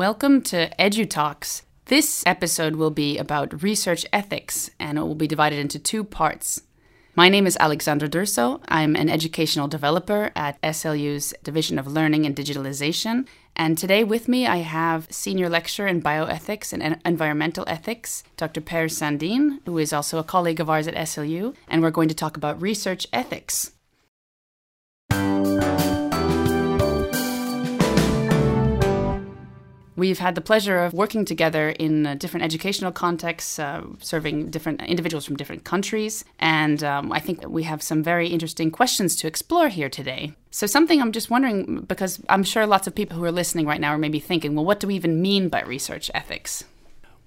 Welcome to EduTalks. This episode will be about research ethics and it will be divided into two parts. My name is Alexandra Durso. I'm an educational developer at SLU's Division of Learning and Digitalization. And today with me, I have senior lecturer in bioethics and environmental ethics, Dr. Per Sandin, who is also a colleague of ours at SLU. And we're going to talk about research ethics. We've had the pleasure of working together in uh, different educational contexts, uh, serving different individuals from different countries. And um, I think we have some very interesting questions to explore here today. So, something I'm just wondering, because I'm sure lots of people who are listening right now are maybe thinking, well, what do we even mean by research ethics?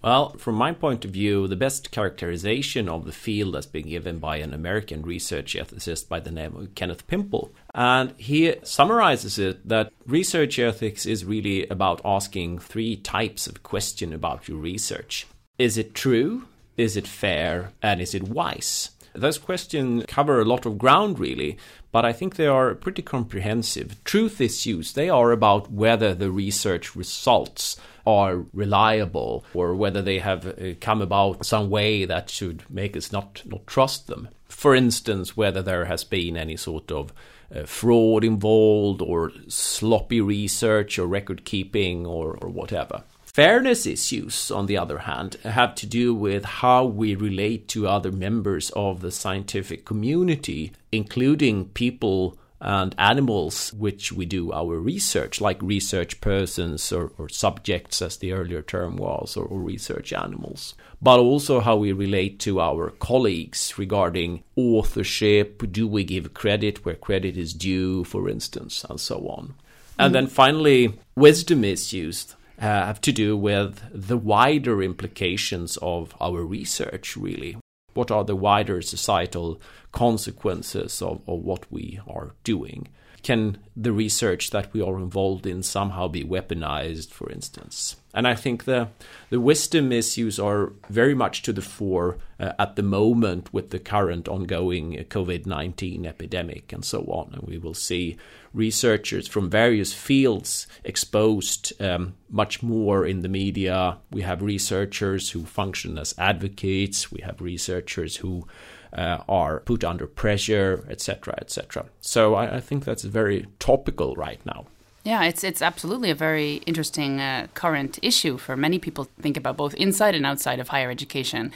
Well, from my point of view, the best characterization of the field has been given by an American research ethicist by the name of Kenneth Pimple. And he summarizes it that research ethics is really about asking three types of question about your research. Is it true? Is it fair? And is it wise? Those questions cover a lot of ground, really, but I think they are pretty comprehensive. Truth issues, they are about whether the research results are reliable or whether they have uh, come about some way that should make us not, not trust them. For instance, whether there has been any sort of uh, fraud involved or sloppy research or record keeping or, or whatever. Fairness issues, on the other hand, have to do with how we relate to other members of the scientific community, including people and animals which we do our research, like research persons or, or subjects, as the earlier term was, or, or, research animals. But also how we relate to our colleagues regarding authorship. Do we give credit where credit is due, for instance, and so on. And mm. then finally, wisdom issues uh, have to do with the wider implications of our research, really what are the wider societal consequences of, of what we are doing? Can the research that we are involved in somehow be weaponized, for instance? And I think the the wisdom issues are very much to the fore uh, at the moment with the current ongoing COVID nineteen epidemic and so on. And we will see researchers from various fields exposed um, much more in the media. We have researchers who function as advocates. We have researchers who uh, are put under pressure, etc., etc. So I, I think that's very topical right now. Yeah, it's it's absolutely a very interesting uh, current issue for many people to think about both inside and outside of higher education.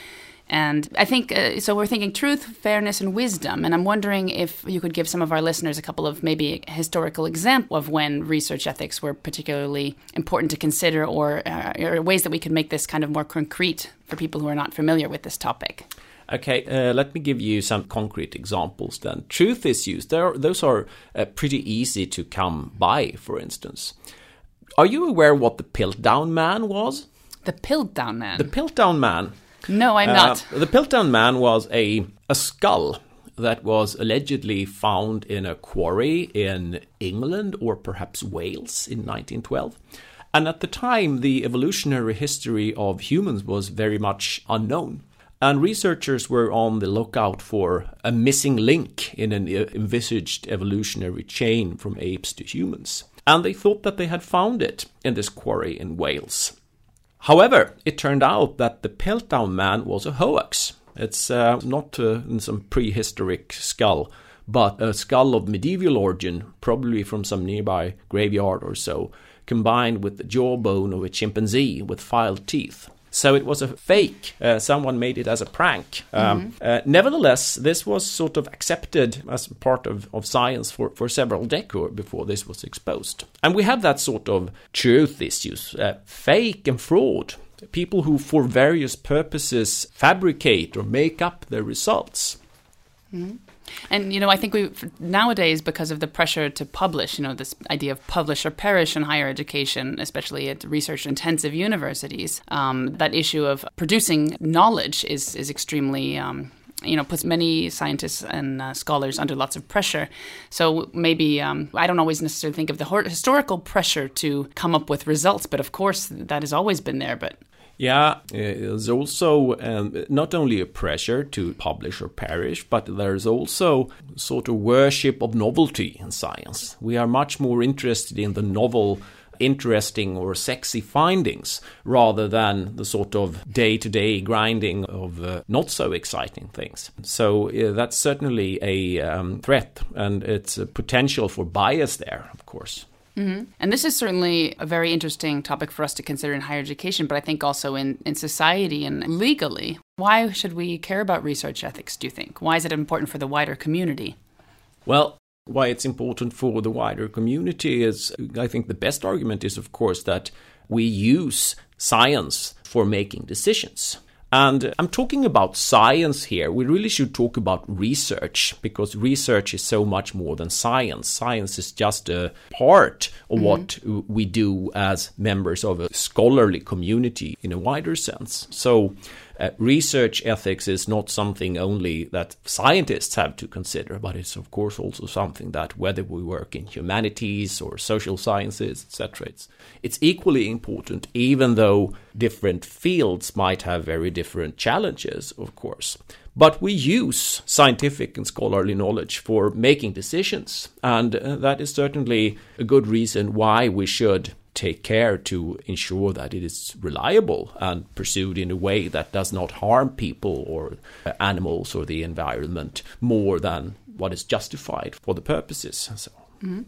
And I think uh, so. We're thinking truth, fairness, and wisdom. And I'm wondering if you could give some of our listeners a couple of maybe historical example of when research ethics were particularly important to consider, or, uh, or ways that we could make this kind of more concrete for people who are not familiar with this topic. Okay, uh, let me give you some concrete examples then. Truth issues, there, those are uh, pretty easy to come by, for instance. Are you aware what the Piltdown Man was? The Piltdown Man? The Piltdown Man. No, I'm uh, not. The Piltdown Man was a, a skull that was allegedly found in a quarry in England or perhaps Wales in 1912. And at the time, the evolutionary history of humans was very much unknown. And researchers were on the lookout for a missing link in an envisaged evolutionary chain from apes to humans. And they thought that they had found it in this quarry in Wales. However, it turned out that the Piltdown Man was a hoax. It's uh, not uh, some prehistoric skull, but a skull of medieval origin, probably from some nearby graveyard or so, combined with the jawbone of a chimpanzee with filed teeth. So it was a fake. Uh, someone made it as a prank. Um, mm-hmm. uh, nevertheless, this was sort of accepted as part of, of science for, for several decades before this was exposed. And we have that sort of truth issues, uh, fake and fraud. People who, for various purposes, fabricate or make up their results. Mm-hmm. And you know, I think we nowadays because of the pressure to publish, you know, this idea of publish or perish in higher education, especially at research-intensive universities, um, that issue of producing knowledge is is extremely um, you know puts many scientists and uh, scholars under lots of pressure. So maybe um, i don't always necessarily think of the historical pressure to come up with results but of course that has always been there but yeah, there's also um, not only a pressure to publish or perish, but there's also sort of worship of novelty in science. We are much more interested in the novel interesting or sexy findings rather than the sort of day to day grinding of uh, not so exciting things. So uh, that's certainly a um, threat and it's a potential for bias there, of course. Mm-hmm. And this is certainly a very interesting topic for us to consider in higher education, but I think also in, in society and legally. Why should we care about research ethics, do you think? Why is it important for the wider community? Well, why it's important for the wider community is I think the best argument is, of course, that we use science for making decisions. And I'm talking about science here. We really should talk about research because research is so much more than science. Science is just a part of mm-hmm. what we do as members of a scholarly community in a wider sense. So uh, research ethics is not something only that scientists have to consider, but it's of course also something that whether we work in humanities or social sciences, etc., it's it's equally important, even though different fields might have very different challenges, of course. But we use scientific and scholarly knowledge for making decisions, and uh, that is certainly a good reason why we should take care to ensure that it is reliable and pursued in a way that does not harm people or uh, animals or the environment more than what is justified for the purposes. So. Mm-hmm.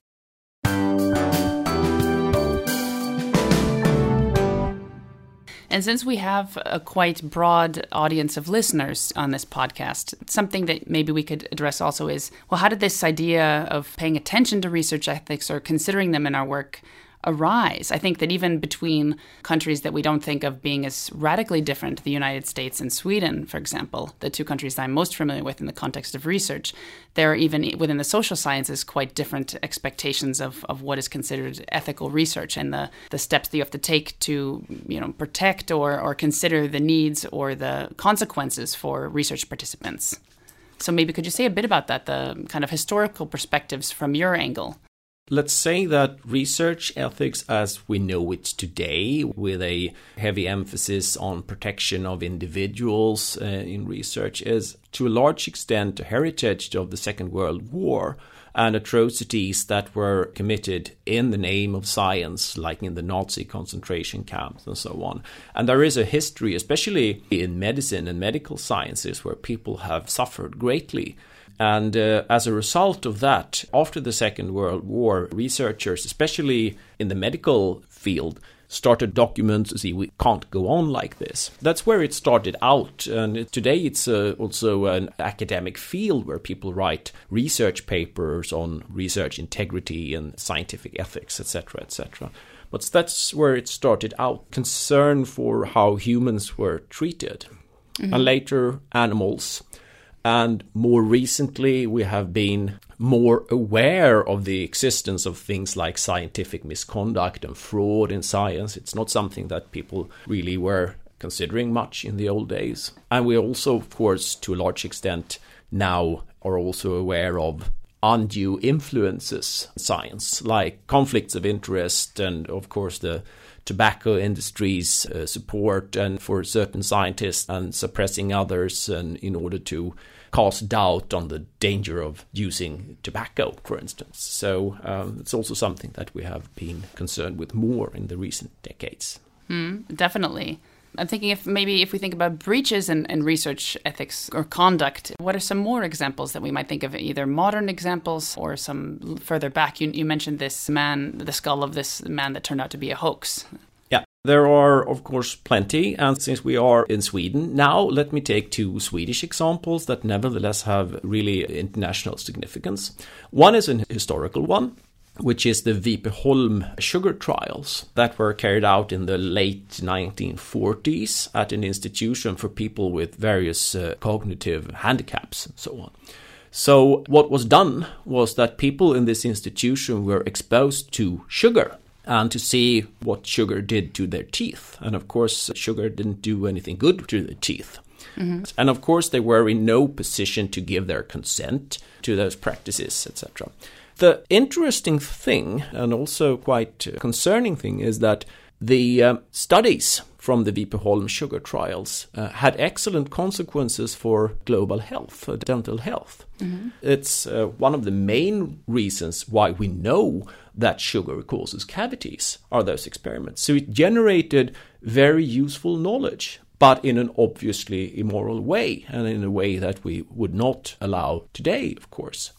And since we have a quite broad audience of listeners on this podcast, something that maybe we could address also is well, how did this idea of paying attention to research ethics or considering them in our work arise. I think that even between countries that we don't think of being as radically different, the United States and Sweden, for example, the two countries I'm most familiar with in the context of research, there are even within the social sciences quite different expectations of, of what is considered ethical research and the, the steps that you have to take to you know protect or, or consider the needs or the consequences for research participants. So maybe could you say a bit about that, the kind of historical perspectives from your angle? Let's say that research ethics as we know it today, with a heavy emphasis on protection of individuals uh, in research, is to a large extent a heritage of the Second World War and atrocities that were committed in the name of science, like in the Nazi concentration camps and so on. And there is a history, especially in medicine and medical sciences, where people have suffered greatly and uh, as a result of that, after the Second World War, researchers, especially in the medical field, started documents to see we can't go on like this. That's where it started out. And today it's uh, also an academic field where people write research papers on research integrity and scientific ethics, etc., etc. But that's where it started out concern for how humans were treated. Mm-hmm. And later, animals and more recently, we have been more aware of the existence of things like scientific misconduct and fraud in science. It's not something that people really were considering much in the old days. And we also, of course, to a large extent, now are also aware of undue influences in science, like conflicts of interest and, of course, the tobacco industry's uh, support and for certain scientists and suppressing others and in order to cast doubt on the danger of using tobacco, for instance. So um, it's also something that we have been concerned with more in the recent decades. Mm, definitely. I'm thinking if maybe if we think about breaches in, in, research ethics or conduct, what are some more examples that we might think of, either modern examples or some further back? You, you mentioned this man, the skull of this man that turned out to be a hoax. Yeah, there are, of course, plenty. And since we are in Sweden, now let me take two Swedish examples that nevertheless have really international significance. One is an historical one which is the Vipeholm sugar trials that were carried out in the late 1940s at an institution for people with various uh, cognitive handicaps and so on. So, what was done was that people in this institution were exposed to sugar and to see what sugar did to their teeth. And of course, sugar didn't do anything good to the teeth. Mm-hmm. And of course, they were in no position to give their consent to those practices, etc. The interesting thing, and also quite concerning thing, is that the uh, studies from the Vipeholm sugar trials uh, had excellent consequences for global health, for dental health. Mm-hmm. It's uh, one of the main reasons why we know that sugar causes cavities are those experiments. So it generated very useful knowledge but in an obviously immoral way, and in a way that we would not allow today, of course.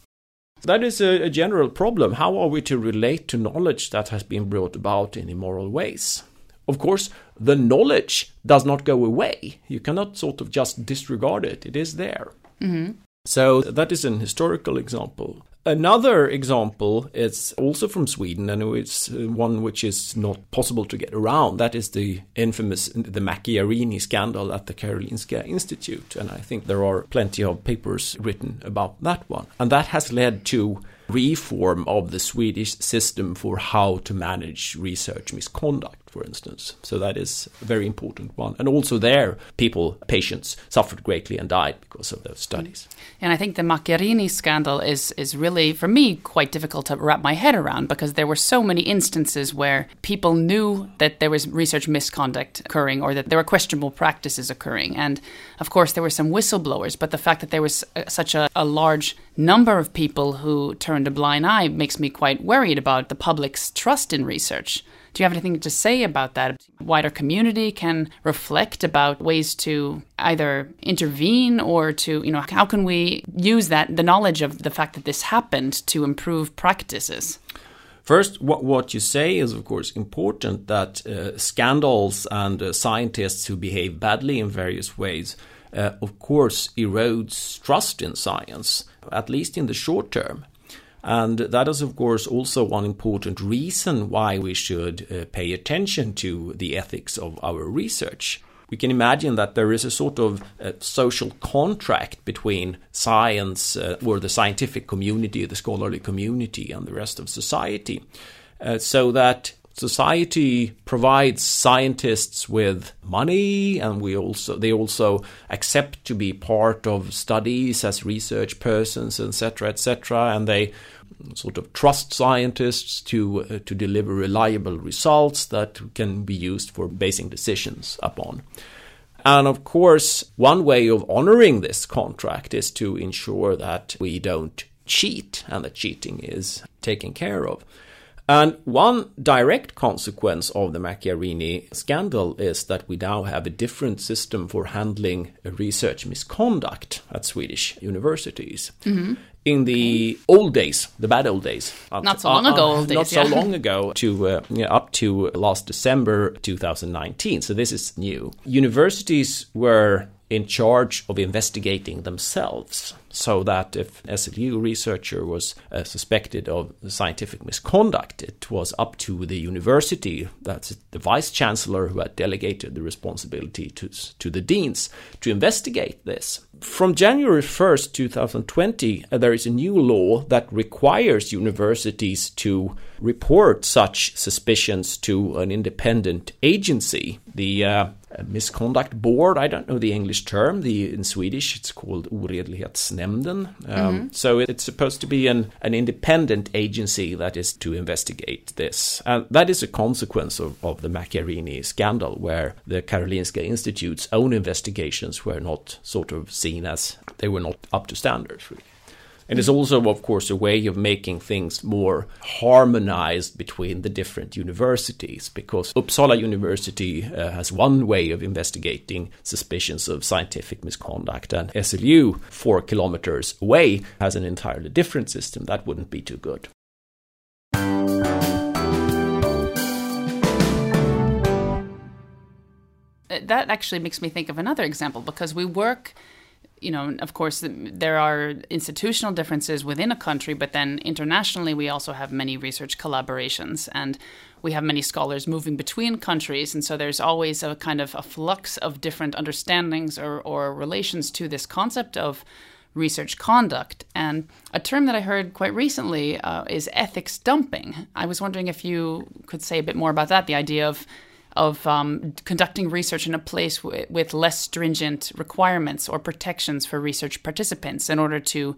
That is a, a, general problem. How are we to relate to knowledge that has been brought about in immoral ways? Of course, the knowledge does not go away. You cannot sort of just disregard it, it is there. Mm-hmm. So, that is an historical example. Another example is also from Sweden, and it's uh, one which is not possible to get around. That is the infamous the Macchiarini scandal at the Karolinska Institute, and I think there are plenty of papers written about that one. And that has led to reform of the Swedish system for how to manage research misconduct for instance. So that is a very important one. And also there, people, patients, suffered greatly and died because of those studies. And I think the Macchiarini scandal is is really, for me, quite difficult to wrap my head around because there were so many instances where people knew that there was research misconduct occurring or that there were questionable practices occurring. And of course, there were some whistleblowers, but the fact that there was uh, such a, a large number of people who turned a blind eye makes me quite worried about the public's trust in research. Do you have anything to say about that? Wider community can reflect about ways to either intervene or to, you know, how can we use that, the knowledge of the fact that this happened to improve practices? First, what, what you say is, of course, important that uh, scandals and uh, scientists who behave badly in various ways, uh, of course, erodes trust in science, at least in the short term. And that is, of course, also one important reason why we should uh, pay attention to the ethics of our research. We can imagine that there is a sort of uh, social contract between science uh, or the scientific community, the scholarly community, and the rest of society. Uh, so that society provides scientists with money and we also they also accept to be part of studies as research persons etc etc and they sort of trust scientists to uh, to deliver reliable results that can be used for basing decisions upon. And of course one way of honoring this contract is to ensure that we don't cheat and that cheating is taken care of and one direct consequence of the Macchiarini scandal is that we now have a different system for handling research misconduct at Swedish universities. Mm-hmm. In the old days, the bad old days, not so long uh, ago, uh, days, not yeah. so long ago, to uh, up to last December 2019. So this is new. Universities were in charge of investigating themselves so that if SLU researcher was uh, suspected of scientific misconduct, it was up to the university, that's the vice chancellor who had delegated the responsibility to, to the deans, to investigate this. From January 1st, 2020, uh, there is a new law that requires universities to report such suspicions to an independent agency. The uh, misconduct board. I don't know the English term. The in Swedish it's called Oredlighetsnämnden. Um, mm-hmm. So it's supposed to be an an independent agency that is to investigate this. And that is a consequence of, of the Macchiarini scandal, where the Karolinska Institute's own investigations were not sort of seen as they were not up to standards. Really. And it's also, of course, a way of making things more harmonized between the different universities because Uppsala University uh, has one way of investigating suspicions of scientific misconduct, and SLU, four kilometers away, has an entirely different system. That wouldn't be too good. That actually makes me think of another example because we work you know, of course, there are institutional differences within a country, but then internationally, we also have many research collaborations and we have many scholars moving between countries. And so there's always a kind of a flux of different understandings or, or relations to this concept of research conduct. And a term that I heard quite recently uh, is ethics dumping. I was wondering if you could say a bit more about that the idea of of um, conducting research in a place w- with less stringent requirements or protections for research participants in order to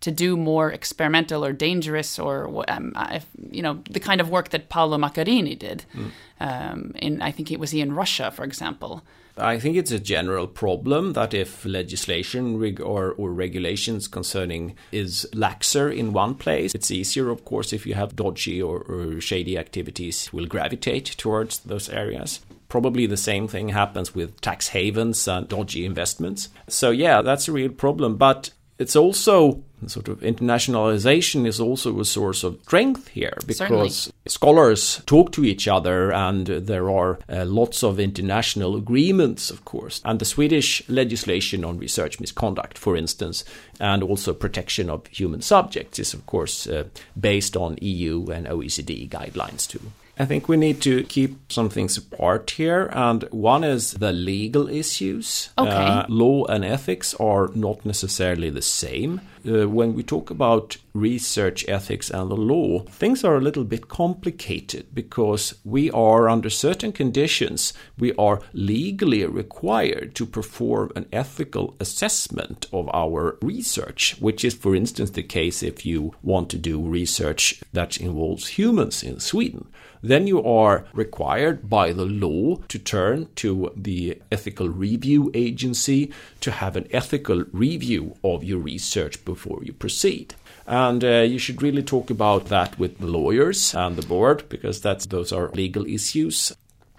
to do more experimental or dangerous or um, if, you know the kind of work that Paolo Macchiarini did. Mm. Um, in I think it was he in Russia, for example. I think it's a general problem that if legislation reg- or, or regulations concerning is laxer in one place, it's easier, of course, if you have dodgy or, or shady activities will gravitate towards those areas. Probably the same thing happens with tax havens and dodgy investments. So, yeah, that's a real problem. But it's also sort of internationalization is also a source of strength here because Certainly. scholars talk to each other and there are uh, lots of international agreements of course and the Swedish legislation on research misconduct for instance and also protection of human subjects is of course uh, based on EU and OECD guidelines too I think we need to keep some things apart here, and one is the legal issues. Okay. Uh, law and ethics are not necessarily the same. Uh, when we talk about research ethics and the law, things are a little bit complicated because we are, under certain conditions, we are legally required to perform an ethical assessment of our research, which is, for instance, the case if you want to do research that involves humans in Sweden then you are required by the law to turn to the ethical review agency to have an ethical review of your research before you proceed. And uh, you should really talk about that with the lawyers and the board because that's those are legal issues.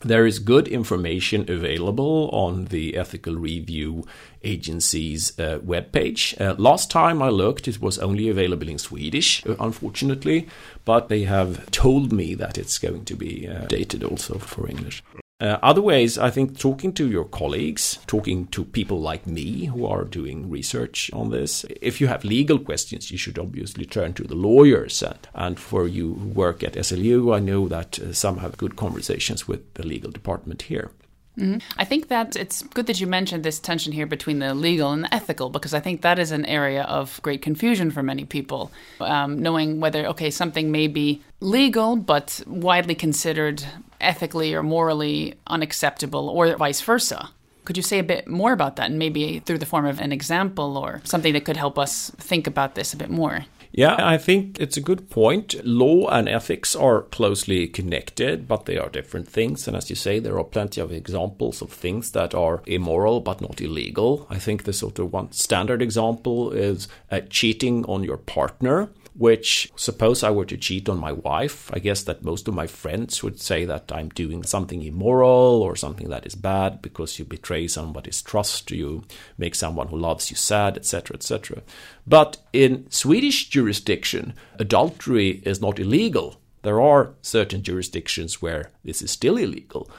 There is good information available on the Ethical Review Agency's uh, webpage. Uh, last time I looked, it was only available in Swedish, uh, unfortunately, but they have told me that it's going to be uh, dated also for English. Uh, other ways, I think talking to your colleagues, talking to people like me who are doing research on this. If you have legal questions, you should obviously turn to the lawyers. And, and for you who work at SLU, I know that uh, some have good conversations with the legal department here. Mm-hmm. I think that it's good that you mentioned this tension here between the legal and the ethical, because I think that is an area of great confusion for many people. Um, knowing whether, okay, something may be legal, but widely considered ethically or morally unacceptable, or vice versa. Could you say a bit more about that, and maybe through the form of an example or something that could help us think about this a bit more? Yeah, I think it's a good point. Law and ethics are closely connected, but they are different things. And as you say, there are plenty of examples of things that are immoral but not illegal. I think the sort of one standard example is uh, cheating on your partner which suppose I were to cheat on my wife, I guess that most of my friends would say that I'm doing something immoral or something that is bad because you betray somebody's trust, you make someone who loves you sad, etc., etc. But in Swedish jurisdiction, adultery is not illegal. There are certain jurisdictions where this is still illegal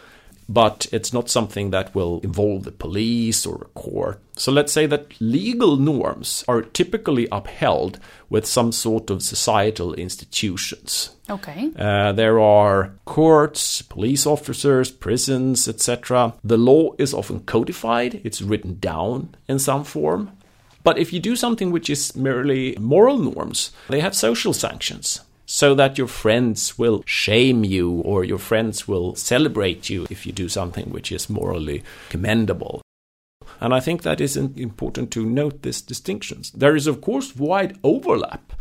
but it's not something that will involve the police or a court. So let's say that legal norms are typically upheld with some sort of societal institutions. Okay. Uh, there are courts, police officers, prisons, etc. The law is often codified, it's written down in some form. But if you do something which is merely moral norms, they have social sanctions so that your friends will shame you or your friends will celebrate you if you do something which is morally commendable. And I think that is important to note these distinctions. There is, of course, wide overlap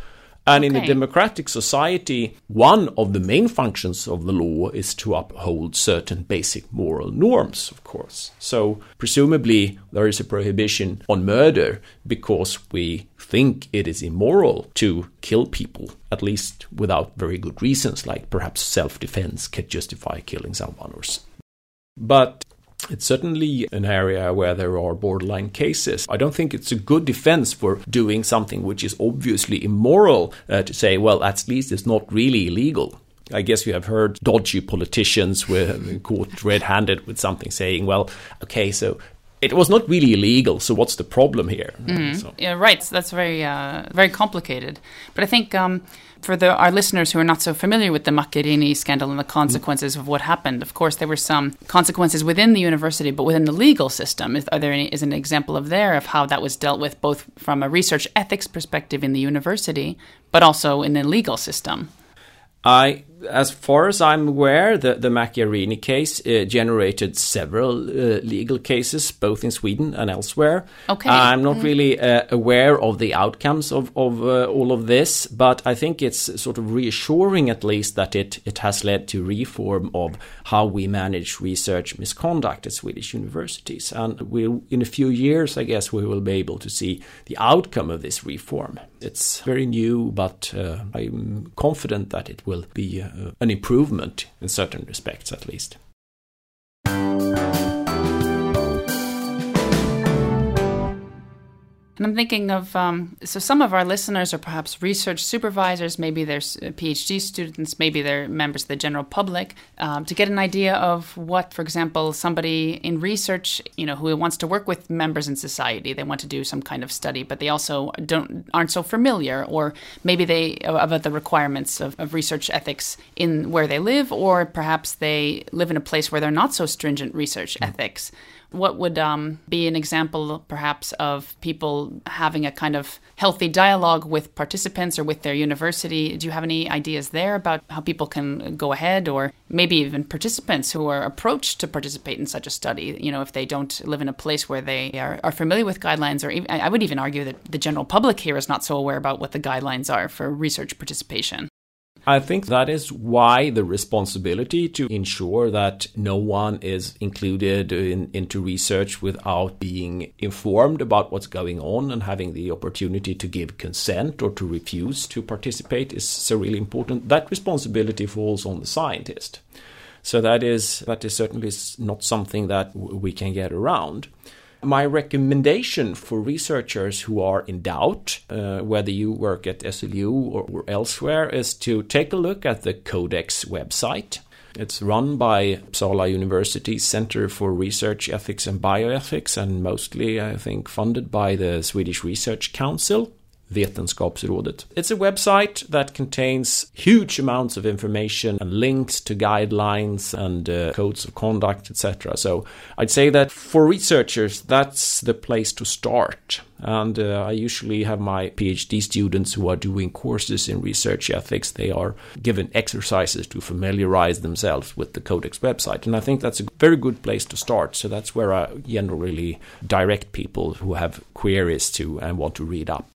and okay. in a democratic society, one of the main functions of the law is to uphold certain basic moral norms, of course. So, presumably, there is a prohibition on murder because we think it is immoral to kill people, at least without very good reasons, like perhaps self defense can justify killing someone. Or but it's certainly an area where there are borderline cases. I don't think it's a good defense for doing something which is obviously immoral uh, to say, well, at least it's not really illegal. I guess you have heard dodgy politicians were caught red handed with something saying, well, okay, so it was not really illegal, so what's the problem here? Mm-hmm. So. Yeah, right. So that's very, uh, very complicated. But I think um, for the, our listeners who are not so familiar with the Macchiarini scandal and the consequences mm. of what happened, of course, there were some consequences within the university, but within the legal system. Is, are there any, is an example of there of how that was dealt with, both from a research ethics perspective in the university, but also in the legal system? I as far as I'm aware, the, the Macchiarini case uh, generated several uh, legal cases, both in Sweden and elsewhere. Okay. I'm not mm. really uh, aware of the outcomes of, of uh, all of this, but I think it's sort of reassuring, at least, that it, it has led to reform of how we manage research misconduct at Swedish universities. And we'll, in a few years, I guess, we will be able to see the outcome of this reform. It's very new, but uh, I'm confident that it will be uh, Uh, an improvement in certain respects, at least. And I'm thinking of um, so some of our listeners are perhaps research supervisors, maybe they're uh, PhD students, maybe they're members of the general public, um, to get an idea of what, for example, somebody in research, you know, who wants to work with members in society, they want to do some kind of study, but they also don't aren't so familiar, or maybe they about the requirements of, of research ethics in where they live, or perhaps they live in a place where they're not so stringent research mm. ethics what would um, be an example, perhaps, of people having a kind of healthy dialogue with participants or with their university? Do you have any ideas there about how people can go ahead, or maybe even participants who are approached to participate in such a study? You know, if they don't live in a place where they are, are familiar with guidelines, or even, I would even argue that the general public here is not so aware about what the guidelines are for research participation. I think that is why the responsibility to ensure that no one is included in, into research without being informed about what's going on and having the opportunity to give consent or to refuse to participate is so really important. That responsibility falls on the scientist. So that is that is certainly not something that we can get around. My recommendation for researchers who are in doubt, uh, whether you work at SLU or, or elsewhere, is to take a look at the Codex website. It's run by Uppsala University Center for Research Ethics and Bioethics, and mostly, I think, funded by the Swedish Research Council. Vetenskapsrådet. It's a website that contains huge amounts of information and links to guidelines and uh, codes of conduct, etc. So I'd say that for researchers, that's the place to start. And uh, I usually have my PhD students who are doing courses in research ethics. They are given exercises to familiarize themselves with the Codex website. And I think that's a very good place to start. So that's where I generally direct people who have queries to and want to read up.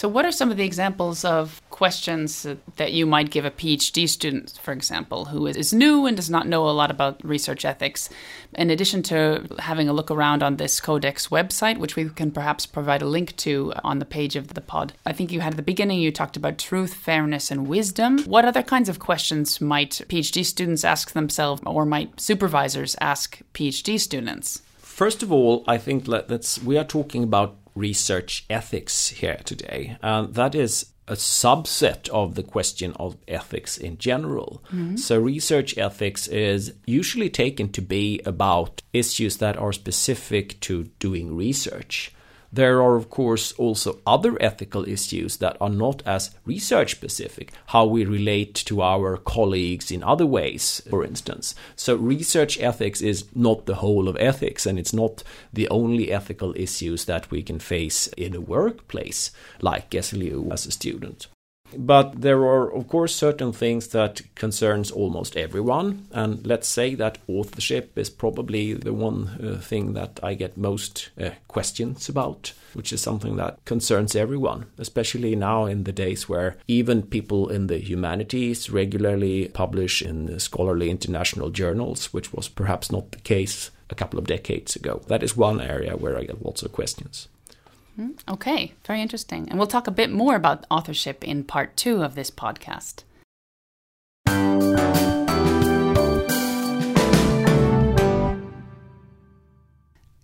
So, what are some of the examples of questions that you might give a PhD student, for example, who is new and does not know a lot about research ethics? In addition to having a look around on this Codex website, which we can perhaps provide a link to on the page of the pod, I think you had at the beginning, you talked about truth, fairness, and wisdom. What other kinds of questions might PhD students ask themselves, or might supervisors ask PhD students? First of all, I think that we are talking about research ethics here today, and that is a subset of the question of ethics in general. Mm-hmm. So, research ethics is usually taken to be about issues that are specific to doing research. There are, of course, also other ethical issues that are not as research specific, how we relate to our colleagues in other ways, for instance. So, research ethics is not the whole of ethics, and it's not the only ethical issues that we can face in a workplace, like SLU as a student. But there are, of course, certain things that concerns almost everyone, and let's say that authorship is probably the one uh, thing that I get most uh, questions about, which is something that concerns everyone, especially now in the days where even people in the humanities regularly publish in scholarly international journals, which was perhaps not the case a couple of decades ago. That is one area where I get lots of questions. Hmm, okay, very interesting. And we'll talk a bit more about authorship in part two of this podcast.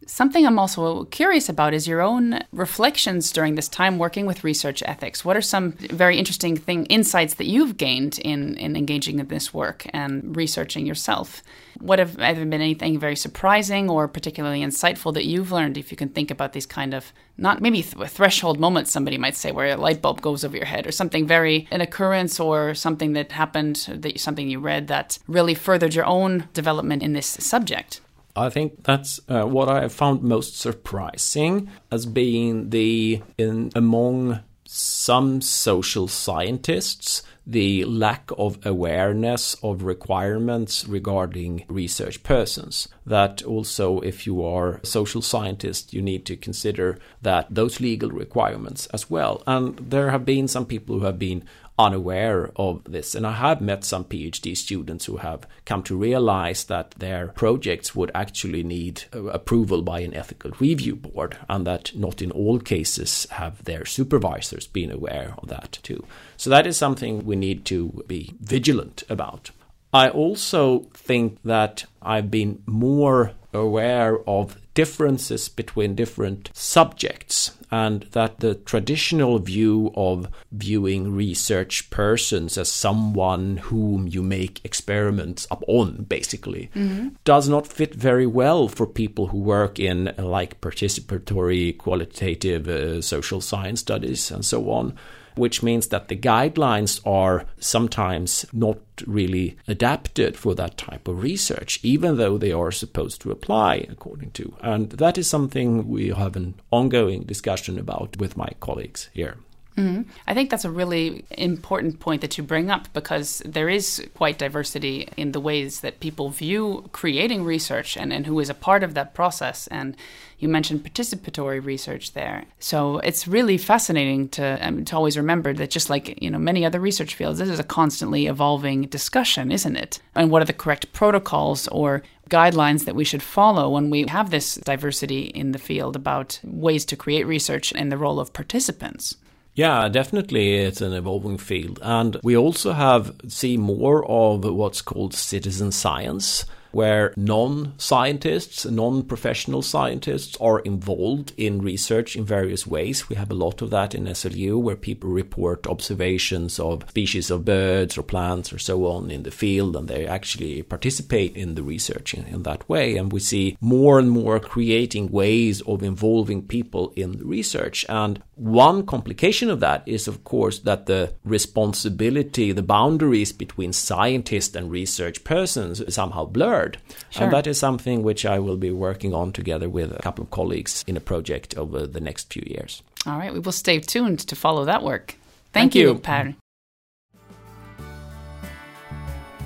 Something I'm also curious about is your own reflections during this time working with research ethics. What are some very interesting thing insights that you've gained in, in engaging in this work and researching yourself? What have ever been anything very surprising or particularly insightful that you've learned if you can think about these kind of not maybe th- threshold moments somebody might say where a light bulb goes over your head or something very an occurrence or something that happened that something you read that really furthered your own development in this subject? I think that's uh, what I found most surprising as being the in among some social scientists the lack of awareness of requirements regarding research persons. That also, if you are a social scientist, you need to consider that those legal requirements as well. And there have been some people who have been unaware of this. And I have met some PhD students who have come to realize that their projects would actually need uh, approval by an ethical review board, and that not in all cases have their supervisors been aware of that too. So that is something we need to be vigilant about. I also think that I've been more aware of differences between different subjects and that the traditional view of viewing research persons as someone whom you make experiments upon basically mm-hmm. does not fit very well for people who work in like participatory qualitative uh, social science studies and so on which means that the guidelines are sometimes not really adapted for that type of research, even though they are supposed to apply according to. And that is something we have an ongoing discussion about with my colleagues here. Mm-hmm. I think that's a really important point that you bring up because there is quite diversity in the ways that people view creating research and, and who is a part of that process. And you mentioned participatory research there. So it's really fascinating to, um, to always remember that just like you know many other research fields, this is a constantly evolving discussion, isn't it? And what are the correct protocols or guidelines that we should follow when we have this diversity in the field about ways to create research and the role of participants? Yeah, definitely it's an evolving field. And we also have see more of what's called citizen science where non scientists, non professional scientists are involved in research in various ways. We have a lot of that in SLU where people report observations of species of birds or plants or so on in the field and they actually participate in the research in, in that way. And we see more and more creating ways of involving people in the research. And one complication of that is, of course, that the responsibility, the boundaries between scientists and research persons somehow blurred Sure. And that is something which I will be working on together with a couple of colleagues in a project over the next few years. All right, we will stay tuned to follow that work. Thank, Thank you, you, Per.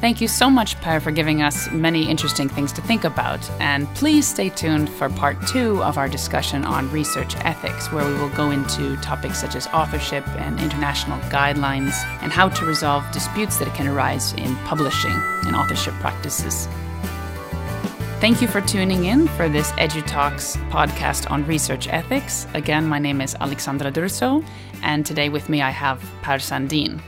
Thank you so much, Per, for giving us many interesting things to think about. And please stay tuned for part two of our discussion on research ethics, where we will go into topics such as authorship and international guidelines and how to resolve disputes that can arise in publishing and authorship practices. Thank you for tuning in for this EduTalks podcast on research ethics. Again, my name is Alexandra Durso, and today with me I have Per Sandin.